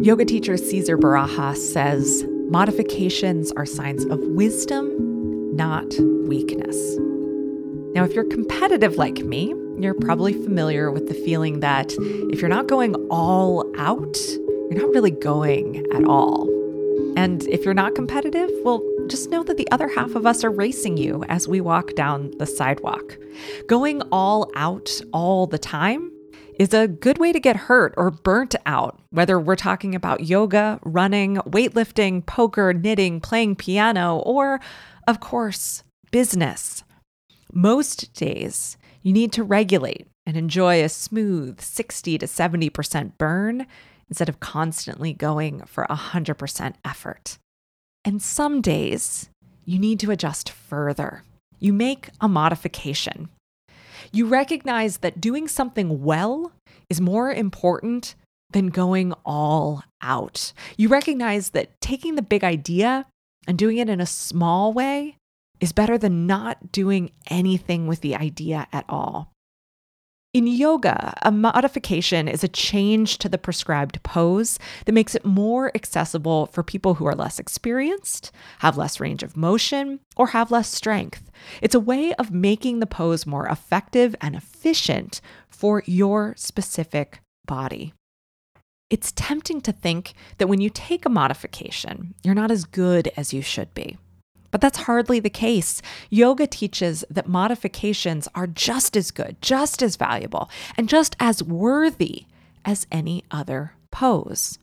Yoga teacher Cesar Barajas says modifications are signs of wisdom, not weakness. Now, if you're competitive like me, you're probably familiar with the feeling that if you're not going all out, you're not really going at all. And if you're not competitive, well, just know that the other half of us are racing you as we walk down the sidewalk. Going all out all the time is a good way to get hurt or burnt out, whether we're talking about yoga, running, weightlifting, poker, knitting, playing piano, or, of course, business. Most days, you need to regulate and enjoy a smooth 60 to 70% burn instead of constantly going for 100% effort. And some days, you need to adjust further. You make a modification. You recognize that doing something well is more important than going all out. You recognize that taking the big idea and doing it in a small way is better than not doing anything with the idea at all. In yoga, a modification is a change to the prescribed pose that makes it more accessible for people who are less experienced, have less range of motion, or have less strength. It's a way of making the pose more effective and efficient for your specific body. It's tempting to think that when you take a modification, you're not as good as you should be. But that's hardly the case. Yoga teaches that modifications are just as good, just as valuable, and just as worthy as any other pose.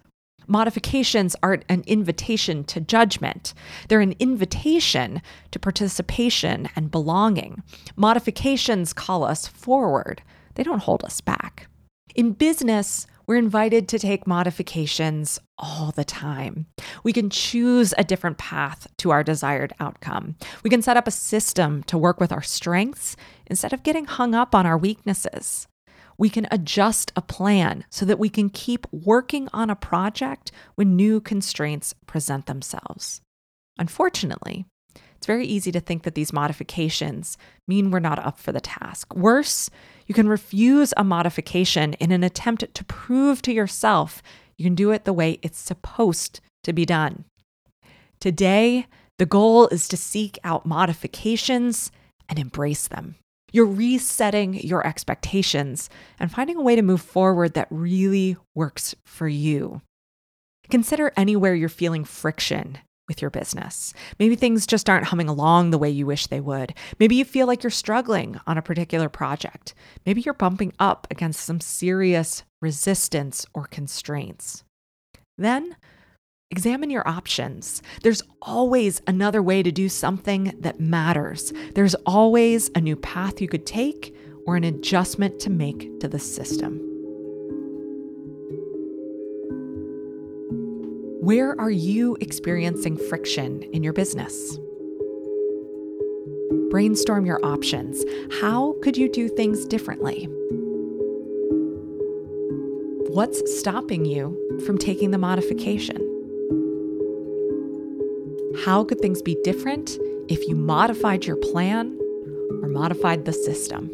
Modifications aren't an invitation to judgment. They're an invitation to participation and belonging. Modifications call us forward, they don't hold us back. In business, we're invited to take modifications all the time. We can choose a different path to our desired outcome. We can set up a system to work with our strengths instead of getting hung up on our weaknesses. We can adjust a plan so that we can keep working on a project when new constraints present themselves. Unfortunately, it's very easy to think that these modifications mean we're not up for the task. Worse, you can refuse a modification in an attempt to prove to yourself you can do it the way it's supposed to be done. Today, the goal is to seek out modifications and embrace them. You're resetting your expectations and finding a way to move forward that really works for you. Consider anywhere you're feeling friction with your business. Maybe things just aren't humming along the way you wish they would. Maybe you feel like you're struggling on a particular project. Maybe you're bumping up against some serious resistance or constraints. Then examine your options. There's always another way to do something that matters. There's always a new path you could take or an adjustment to make to the system. Where are you experiencing friction in your business? Brainstorm your options. How could you do things differently? What's stopping you from taking the modification? How could things be different if you modified your plan or modified the system?